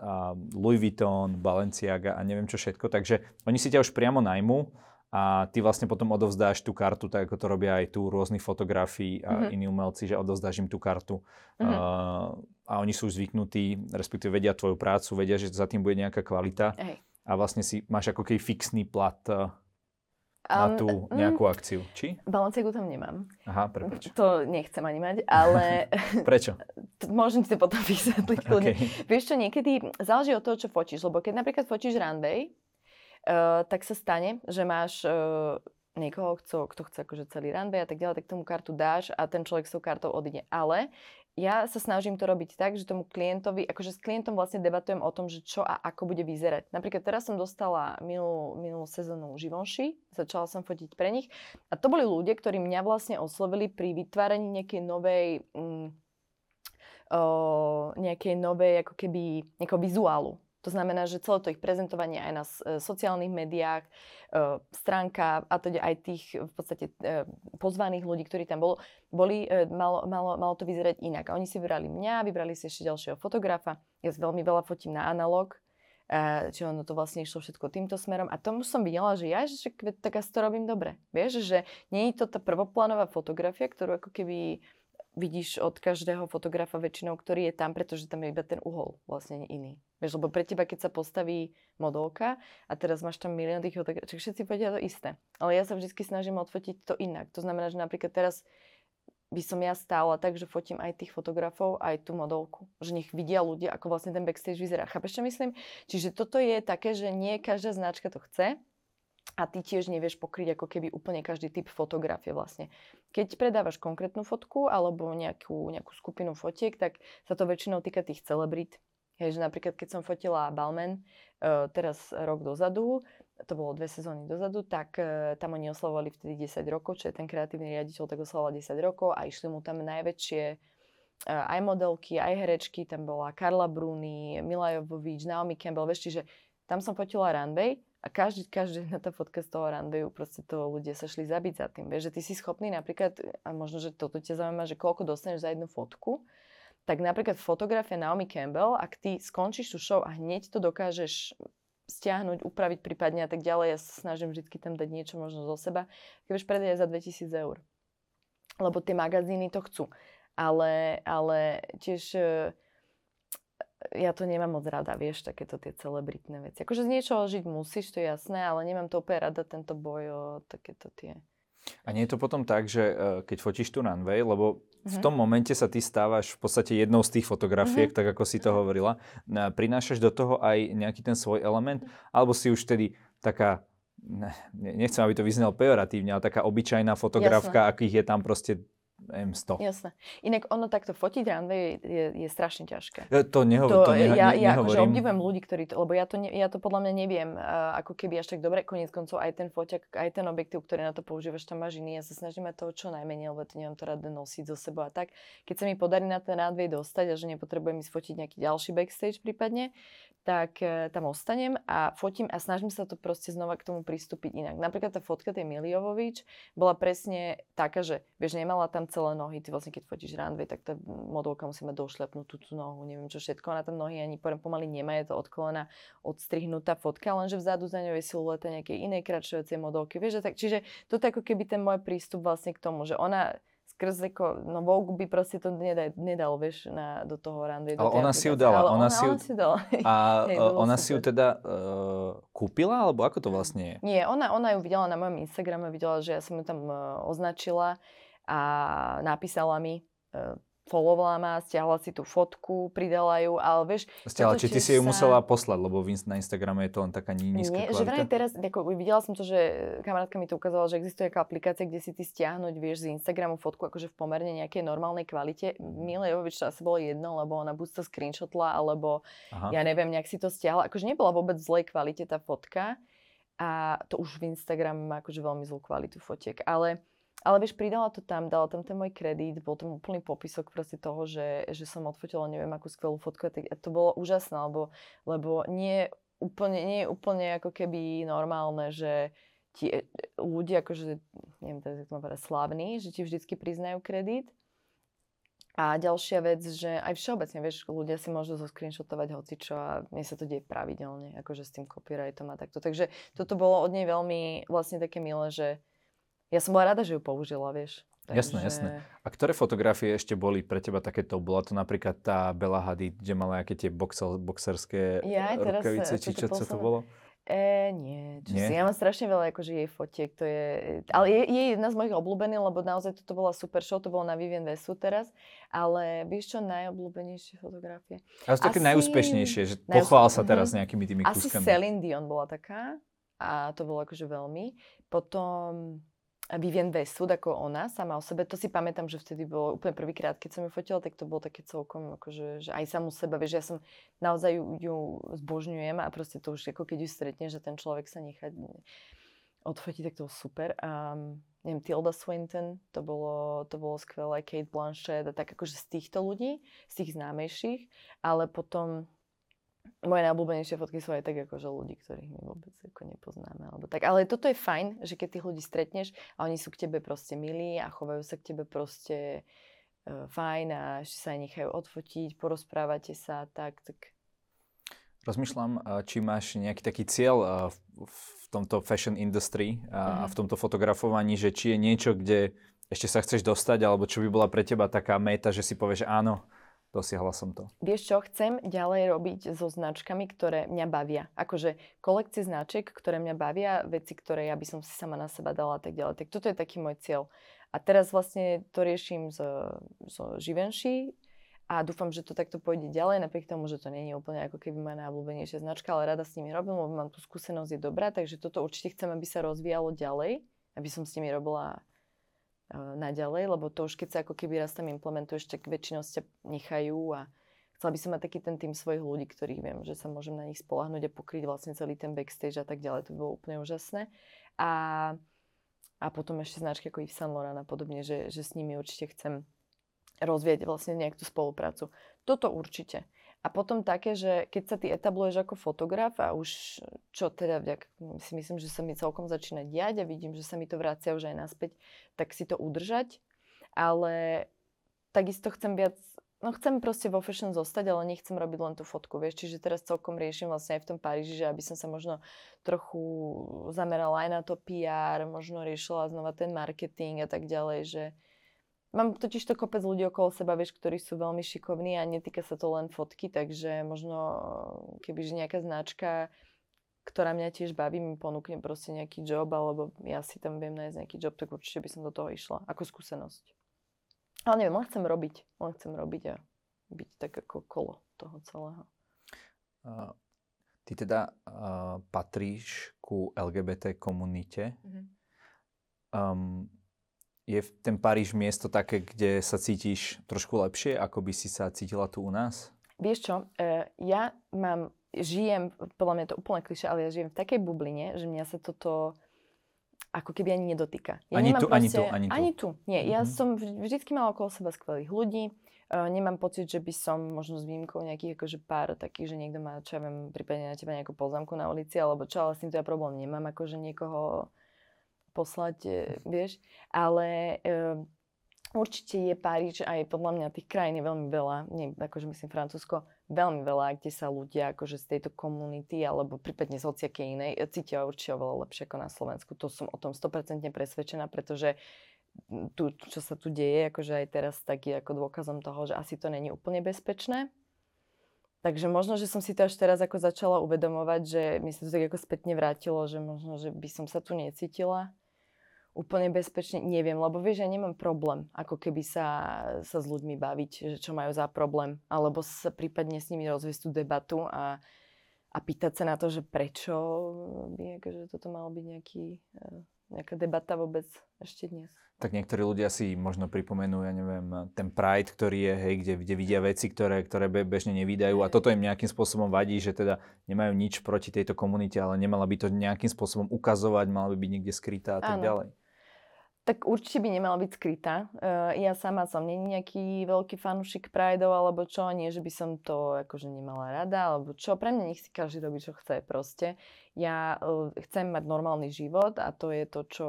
a Louis Vuitton, Balenciaga a neviem čo všetko. Takže oni si ťa už priamo najmú a ty vlastne potom odovzdáš tú kartu, tak ako to robia aj tu rôzni fotografi a mm-hmm. iní umelci, že odovzdáš im tú kartu mm-hmm. uh, a oni sú zvyknutí, respektíve vedia tvoju prácu, vedia, že za tým bude nejaká kvalita Hej. a vlastne si máš ako keby fixný plat uh, na Um, tú mm. nejakú akciu. Či? Balenciagu tam nemám. Aha, prepač. To nechcem ani mať, ale Prečo? môžem ti to potom vysvetliť. Okay. Vieš čo, niekedy záleží od toho, čo fotíš, lebo keď napríklad fotíš runway, uh, tak sa stane, že máš uh, niekoho, kto, kto chce akože celý runway a tak ďalej, tak tomu kartu dáš a ten človek s tou kartou odíde. Ale ja sa snažím to robiť tak, že tomu klientovi, akože s klientom vlastne debatujem o tom, že čo a ako bude vyzerať. Napríklad teraz som dostala minulú, minulú sezónu Živonši, začala som fotiť pre nich a to boli ľudia, ktorí mňa vlastne oslovili pri vytváraní nejakej novej, mm, o, nejakej novej ako keby, vizuálu. To znamená, že celé to ich prezentovanie aj na e, sociálnych médiách, e, stránka a teda aj tých v podstate e, pozvaných ľudí, ktorí tam bol, boli, e, malo, malo, malo to vyzerať inak. A oni si vybrali mňa, vybrali si ešte ďalšieho fotografa. Ja veľmi veľa fotím na analog, e, čiže ono to vlastne išlo všetko týmto smerom. A tomu som videla, že ja, že tak asi to robím dobre. Vieš, že nie je to tá prvoplánová fotografia, ktorú ako keby vidíš od každého fotografa väčšinou, ktorý je tam, pretože tam je iba ten uhol vlastne iný. Vieš, lebo pre teba, keď sa postaví modelka a teraz máš tam milión tých fotografov, všetci povedia to isté. Ale ja sa vždy snažím odfotiť to inak. To znamená, že napríklad teraz by som ja stála tak, že fotím aj tých fotografov, aj tú modelku. Že nech vidia ľudia, ako vlastne ten backstage vyzerá. Chápeš, čo myslím? Čiže toto je také, že nie každá značka to chce, a ty tiež nevieš pokryť ako keby úplne každý typ fotografie vlastne. Keď predávaš konkrétnu fotku alebo nejakú, nejakú skupinu fotiek, tak sa to väčšinou týka tých celebrit. Hej, že napríklad keď som fotila Balmen uh, teraz rok dozadu, to bolo dve sezóny dozadu, tak uh, tam oni oslavovali vtedy 10 rokov, čo je ten kreatívny riaditeľ, tak oslavoval 10 rokov a išli mu tam najväčšie uh, aj modelky, aj herečky, tam bola Karla Bruni, Mila Jovovič, Naomi Campbell, vieš, čiže tam som fotila runway a každý, každý na tá fotka z toho runwayu, proste to ľudia sa šli zabiť za tým. Vieš, že ty si schopný napríklad, a možno, že toto ťa zaujíma, že koľko dostaneš za jednu fotku, tak napríklad fotografia Naomi Campbell, ak ty skončíš tú show a hneď to dokážeš stiahnuť, upraviť prípadne a tak ďalej, ja sa snažím vždy tam dať niečo možno zo seba, keď vieš predať za 2000 eur. Lebo tie magazíny to chcú. Ale, ale tiež ja to nemám moc rada, vieš, takéto tie celebritné veci. Akože z niečoho žiť musíš, to je jasné, ale nemám to úplne rada, tento boj o takéto tie... A nie je to potom tak, že uh, keď fotíš tu runway, lebo v Mhm. tom momente sa ty stávaš v podstate jednou z tých fotografiek, Mhm. tak ako si to hovorila. Na- Prinášaš do toho aj nejaký ten svoj element, alebo si už tedy taká, ne, nechcem, aby to vyznelo pejoratívne, ale taká obyčajná fotografka, akých je tam proste neviem, 100. Jasné. Inak ono takto fotiť runway je, je strašne ťažké. Ja To, neho, to, to neho, ja, ne, ja akože obdivujem ľudí, ktorí to, lebo ja to, ne, ja to podľa mňa neviem, uh, ako keby až tak dobre, koniec koncov aj ten foťak, aj ten objektív, ktorý na to používaš, tam máš iný. Ja sa snažím mať toho čo najmenej, lebo to nemám to rada nosiť zo sebou a tak. Keď sa mi podarí na ten runway dostať a že nepotrebujem ísť fotiť nejaký ďalší backstage prípadne, tak uh, tam ostanem a fotím a snažím sa to proste znova k tomu pristúpiť inak. Napríklad tá fotka tej Miliovovič bola presne taká, že vieš, nemala tam celé nohy, ty vlastne keď fotíš runway, tak tá modelka musí mať došľapnutú tú nohu, neviem čo všetko, ona tam nohy ani pomaly nemá, je to od kolena odstrihnutá fotka, lenže vzadu za ňou je silueta nejakej inej kračujúcej modelky, vieš, tak, čiže toto ako keby ten môj prístup vlastne k tomu, že ona skrz ako, no Vogue by proste to nedal, nedal vieš, na, do toho do Ale ona si ju dala, Ale ona ona, si ju- ona si ju dala. A Hej, ona si ju teda uh, kúpila, alebo ako to vlastne je? Nie, ona, ona ju videla na mojom Instagrame, videla, že ja som ju tam uh, označila a napísala mi, uh, followovala ma, stiahla si tú fotku, pridala ju, ale vieš... Stiala, toto či ty si ju sa- musela poslať, lebo na Instagrame je to len taká ní- nízka Nie, že vraj kvalita? teraz, ako, videla som to, že kamarátka mi to ukázala, že existuje taká aplikácia, kde si ty stiahnuť, vieš, z Instagramu fotku akože v pomerne nejakej normálnej kvalite. Mile Jovovič to asi bolo jedno, lebo ona buď to screenshotla, alebo Aha. ja neviem, nejak si to stiahla. Akože nebola vôbec v zlej kvalite tá fotka a to už v Instagrame má akože veľmi zlú kvalitu fotiek. Ale, ale vieš, pridala to tam, dala tam ten môj kredit, bol tam úplný popisok proste toho, že, že som odfotila neviem akú skvelú fotku a, to bolo úžasné, lebo, lebo nie, úplne, nie je úplne ako keby normálne, že ti e, ľudia akože, neviem teraz, jak to mám povedať, že ti vždycky priznajú kredit. A ďalšia vec, že aj všeobecne, vieš, ľudia si môžu zoscreenshotovať hocičo a mne sa to deje pravidelne, akože s tým copyrightom a takto. Takže toto bolo od nej veľmi vlastne také milé, že ja som bola rada, že ju použila, vieš. Jasné, jasné. A ktoré fotografie ešte boli pre teba takéto? Bola to napríklad tá Bella Hadid, kde mala aké tie boxer, boxerské Ja teraz, rukavice, eh, či čo, čo to bolo? E, nie, čo Nie? si, ja mám strašne veľa akože jej fotiek, to je, ale je, je jedna z mojich obľúbených, lebo naozaj toto bola super show, to bolo na Vivian Vesu teraz, ale vieš čo, najobľúbenejšie fotografie? A sú také Asi- najúspešnejšie, že najúspe- pochvál sa teraz nejakými tými Asi kúskami. Celine Dion bola taká a to bolo akože veľmi. Potom Vivian Westwood ako ona sama o sebe, to si pamätám, že vtedy bolo úplne prvýkrát, keď som ju fotila, tak to bolo také celkom akože, že aj samú seba, vieš, ja som naozaj ju, ju zbožňujem a proste to už ako keď ju stretne, že ten človek sa nechá odfotiť, tak to bolo super. A neviem, Tilda Swinton, to bolo, to bolo skvelé, Kate Blanchett a tak akože z týchto ľudí, z tých známejších, ale potom moje najobľúbenejšie fotky sú aj tak akože ľudí, ktorých my vôbec ako nepoznáme. Alebo tak. Ale toto je fajn, že keď tých ľudí stretneš a oni sú k tebe proste milí a chovajú sa k tebe proste uh, fajn a ešte sa aj nechajú odfotiť, porozprávate sa tak, tak Rozmýšľam, a či máš nejaký taký cieľ a, v, tomto fashion industry a, a Mhm. v tomto fotografovaní, že či je niečo, kde ešte sa chceš dostať, alebo čo by bola pre teba taká meta, že si povieš, že áno, dosiahla som to. Vieš čo, chcem ďalej robiť so značkami, ktoré mňa bavia. Akože kolekcie značiek, ktoré mňa bavia, veci, ktoré ja by som si sama na seba dala a tak ďalej. Tak toto je taký môj cieľ. A teraz vlastne to riešim so, so Givenchy a dúfam, že to takto pôjde ďalej, napriek tomu, že to nie je úplne ako keby moja najobľúbenejšia značka, ale rada s nimi robím, lebo mám tú skúsenosť, je dobrá, takže toto určite chcem, aby sa rozvíjalo ďalej, aby som s nimi robila naďalej, lebo to už keď sa ako keby raz tam implementuješ, tak väčšinou sa nechajú a chcela by som mať taký ten tým svojich ľudí, ktorých viem, že sa môžem na nich spolahnuť a pokryť vlastne celý ten backstage a tak ďalej. To bolo úplne úžasné. A, a potom ešte značky ako Yves Saint Laurent a podobne, že, že s nimi určite chcem rozvieť vlastne nejak spoluprácu. Toto určite. A potom také, že keď sa ty etabluješ ako fotograf a už, čo teda vďak, si myslím, že sa mi celkom začína diať a vidím, že sa mi to vracia už aj naspäť, tak si to udržať. Ale takisto chcem viac, no chcem proste vo fashion zostať, ale nechcem robiť len tú fotku, vieš. Čiže teraz celkom riešim vlastne aj v tom Paríži, že aby som sa možno trochu zamerala aj na to PR, možno riešila znova ten marketing a tak ďalej, že Mám totiž to kopec ľudí okolo seba, vieš, ktorí sú veľmi šikovní a netýka sa to len fotky, takže možno kebyže nejaká značka, ktorá mňa tiež baví, mi ponúkne proste nejaký job, alebo ja si tam viem nájsť nejaký job, tak určite by som do toho išla, ako skúsenosť. Ale neviem, len chcem robiť, len chcem robiť a byť tak ako kolo toho celého. Uh, ty teda uh, patríš ku LGBT komunite. Mhm. Um, je ten Paríž miesto také, kde sa cítiš trošku lepšie, ako by si sa cítila tu u nás? Vieš čo, e, ja mám, žijem, podľa mňa je to úplne klišé, ale ja žijem v takej bubline, že mňa sa toto ako keby ani nedotýka. Ja Ani tu, ani tu, proste- ani tu. Ani tu, nie. Ja Mhm. som vž- vždycky mala okolo seba skvelých ľudí. Uh, nemám pocit, že by som možno s výjimkou nejakých akože pár takých, že niekto má, čo ja viem, prípadne na teba nejakú poznámku na ulici, alebo čo, ale s týmto ja problém nemám, akože niekoho poslať, e, vieš. Ale uh, určite je Paríž aj podľa mňa tých krajín je veľmi veľa, nie akože myslím Francúzsko, veľmi veľa, kde sa ľudia akože z tejto komunity alebo prípadne z hociakej inej e, cítia určite oveľa lepšie ako na Slovensku. To som o tom 100% presvedčená, pretože tu, čo sa tu deje, akože aj teraz, tak je ako dôkazom toho, že asi to není úplne bezpečné. Takže možno, že som si to až teraz ako začala uvedomovať, že mi sa to tak ako spätne vrátilo, že možno, že by som sa tu necítila úplne bezpečne, neviem, lebo vieš, ja nemám problém, ako keby sa, sa s ľuďmi baviť, že čo majú za problém, alebo sa prípadne s nimi rozviesť tú debatu a, a pýtať sa na to, že prečo by akože toto malo byť nejaký, eh, nejaká debata vôbec ešte dnes. Tak niektorí ľudia si možno pripomenú, ja neviem, ten Pride, ktorý je, hej, kde, kde vidia veci, ktoré, ktoré be- bežne nevydajú a toto im nejakým spôsobom vadí, že teda nemajú nič proti tejto komunite, ale nemala by to nejakým spôsobom ukazovať, mala by byť niekde skrytá a tak Áno. ďalej. Tak určite by nemala byť skrytá. Uh, ja sama som není nejaký veľký fanúšik Prideov alebo čo, nie, že by som to akože nemala rada, alebo čo. Pre mňa nech si každý robí, čo chce proste. Ja uh, chcem mať normálny život a to je to, čo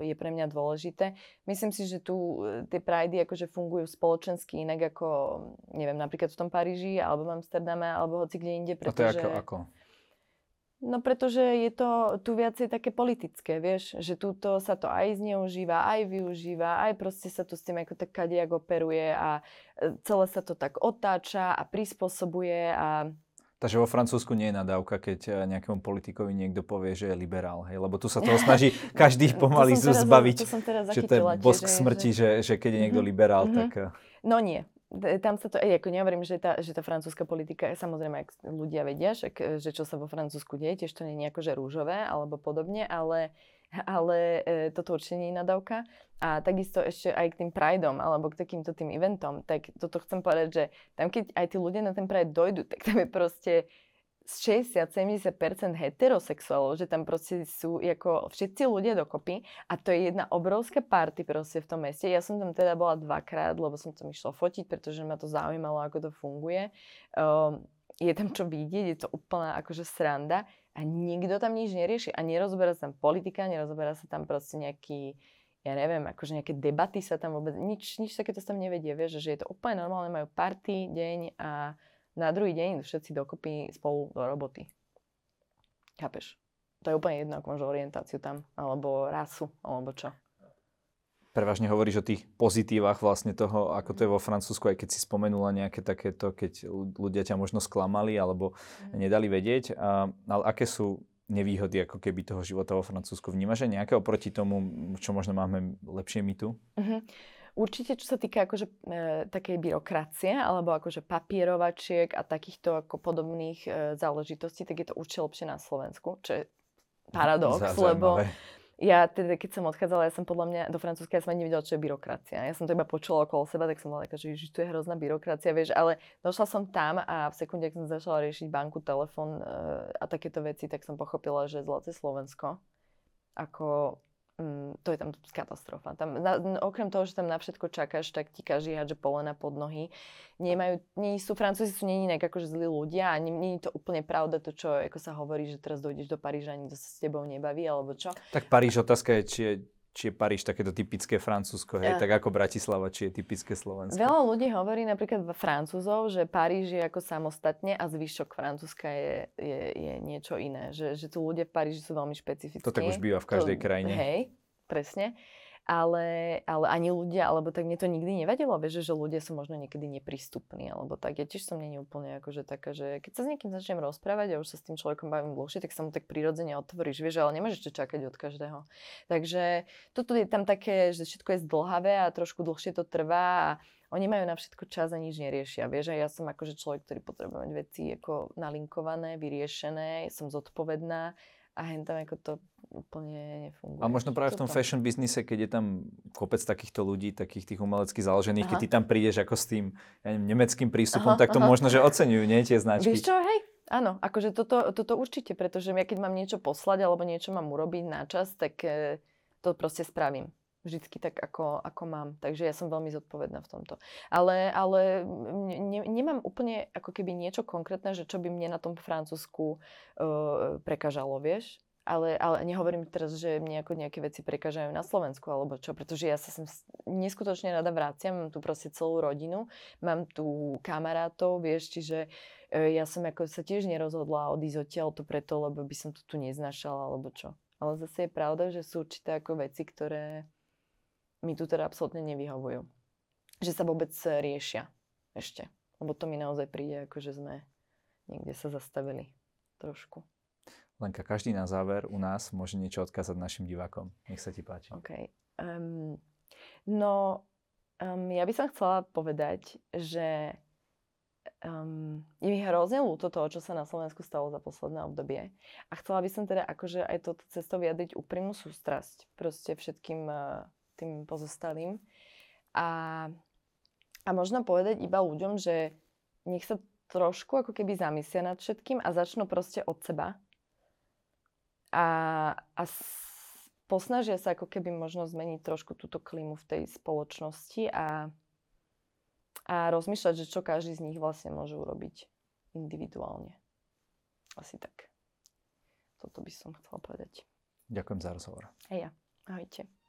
je pre mňa dôležité. Myslím si, že tu uh, tie Pridey akože fungujú spoločensky inak ako, neviem, napríklad v tom Paríži alebo v Amsterdame alebo hoci kde inde, A to je pretože... ako, ako? No pretože je to tu viacej také politické, vieš, že túto sa to aj zneužíva, aj využíva, aj proste sa tu s tým ako tak kadejak operuje a e, celé sa to tak otáča a prispôsobuje a Takže vo Francúzsku nie je nadávka, keď eh, nejakému politikovi niekto povie, že je liberál, hej? Lebo tu sa toho snaží každý pomaly to zbaviť. To som teraz že to je bosk tiež, smrti, že, že, keď je niekto mm-hmm. liberál, mm-hmm. tak... Eh, no nie. Tam sa to, ej, ako nehovorím, že tá, že tá francúzska politika, samozrejme, ak ľudia vedia, že, že čo sa vo Francúzsku deje, tiež to nie je nejako, že rúžové alebo podobne, ale, ale e, toto určite nie je nadávka. A takisto ešte aj k tým prideom alebo k takýmto tým eventom, tak toto chcem povedať, že tam keď aj tí ľudia na ten pride dojdu, tak tam je proste 60-70% heterosexuálov, že tam proste sú ako všetci ľudia dokopy a to je jedna obrovská party proste v tom meste. Ja som tam teda bola dvakrát, lebo som tam išla fotiť, pretože ma to zaujímalo, ako to funguje. Um, je tam čo vidieť, je to úplná akože sranda a nikto tam nič nerieši a nerozoberá sa tam politika, nerozoberá sa tam proste nejaký ja neviem, akože nejaké debaty sa tam vôbec, nič, nič takéto sa tam nevedie, vieš, že je to úplne normálne, majú party, deň a na druhý deň všetci dokopy spolu do roboty. Chápeš? To je úplne jedno, ako máš orientáciu tam, alebo rasu, alebo čo. Prevažne hovoríš o tých pozitívach vlastne toho, ako to je vo Francúzsku, aj keď si spomenula nejaké takéto, keď ľudia ťa možno sklamali alebo mm. nedali vedieť. A, ale aké sú nevýhody ako keby toho života vo Francúzsku. Vnímaš aj nejaké oproti tomu, čo možno máme lepšie my tu? Uh-huh. Určite, čo sa týka akože, e, takej byrokracie alebo akože papierovačiek a takýchto ako podobných e, záležitostí, tak je to určite lepšie na Slovensku, čo je paradox, lebo ja teda, keď som odchádzala, ja som podľa mňa do Francúzska, ja som ani nevedela, čo je byrokracia. Ja som to iba počula okolo seba, tak som bola taká, že tu je hrozná byrokracia, vieš, ale došla som tam a v sekunde, ak som začala riešiť banku, telefón e, a takéto veci, tak som pochopila, že zlaté Slovensko ako to je tam katastrofa. Tam, na, okrem toho, že tam na všetko čakáš, tak ti každý hádže polena pod nohy. Nemajú, nie sú, Francúzi sú nie inak akože zlí ľudia a nie, je to úplne pravda to, čo ako sa hovorí, že teraz dojdeš do Paríža nikto sa s tebou nebaví, alebo čo. Tak Paríž, otázka je, či je či je Paríž takéto typické Francúzsko, hej, ja. tak ako Bratislava, či je typické Slovensko. Veľa ľudí hovorí napríklad Francúzov, že Paríž je ako samostatne a zvyšok Francúzska je, je, je niečo iné. Že, že tu ľudia v Paríži sú veľmi špecifickí. To tak už býva v každej to, krajine. Hej, presne ale, ale ani ľudia, alebo tak mne to nikdy nevadilo, vieš, že ľudia sú možno niekedy neprístupní, alebo tak. Ja tiež som není úplne akože taká, že keď sa s niekým začnem rozprávať a už sa s tým človekom bavím dlhšie, tak sa mu tak prirodzene otvoríš, vieš, ale nemáš ešte čakať od každého. Takže toto je tam také, že všetko je zdlhavé a trošku dlhšie to trvá a oni majú na všetko čas a nič neriešia. Vieš, a ja som akože človek, ktorý potrebuje mať veci ako nalinkované, vyriešené, som zodpovedná a hen tam ako to úplne nefunguje. A možno práve v tom fashion biznise, keď je tam kopec takýchto ľudí, takých tých umelecky založených, aha. keď ty tam prídeš ako s tým ja neviem, nemeckým prístupom, aha, tak to aha. možno, že oceňujú, nie tie značky. Vieš čo, hej, áno, akože toto, toto určite, pretože ja keď mám niečo poslať alebo niečo mám urobiť na čas, tak e, to proste spravím vždycky tak, ako, ako mám. Takže ja som veľmi zodpovedná v tomto. Ale, ale ne, nemám úplne ako keby niečo konkrétne, že čo by mne na tom Francúzsku uh, prekážalo, vieš? Ale, ale nehovorím teraz, že mne ako nejaké veci prekážajú na Slovensku alebo čo, pretože ja sa sem neskutočne rada vraciam, mám tu proste celú rodinu, mám tu kamarátov, vieš, čiže uh, ja som ako sa tiež nerozhodla odísť odtiaľ to preto, lebo by som to tu neznašala alebo čo. Ale zase je pravda, že sú určité ako veci, ktoré mi tu teda absolútne nevyhovujú. Že sa vôbec riešia ešte. Lebo to mi naozaj príde, ako že sme niekde sa zastavili trošku. Lenka, každý na záver u nás môže niečo odkázať našim divákom. Nech sa ti páči. OK. Um, no, um, ja by som chcela povedať, že um, je mi hrozne ľúto toho, čo sa na Slovensku stalo za posledné obdobie. A chcela by som teda akože aj toto cestou vyjadriť úprimnú sústrasť proste všetkým uh, tým pozostalým. A, a možno povedať iba ľuďom, že nech sa trošku ako keby zamyslia nad všetkým a začnú proste od seba. A, a s, posnažia sa ako keby možno zmeniť trošku túto klímu v tej spoločnosti a, a rozmýšľať, že čo každý z nich vlastne môže urobiť individuálne. Asi tak. Toto by som chcela povedať. Ďakujem za rozhovor. Hej ja. Ahojte.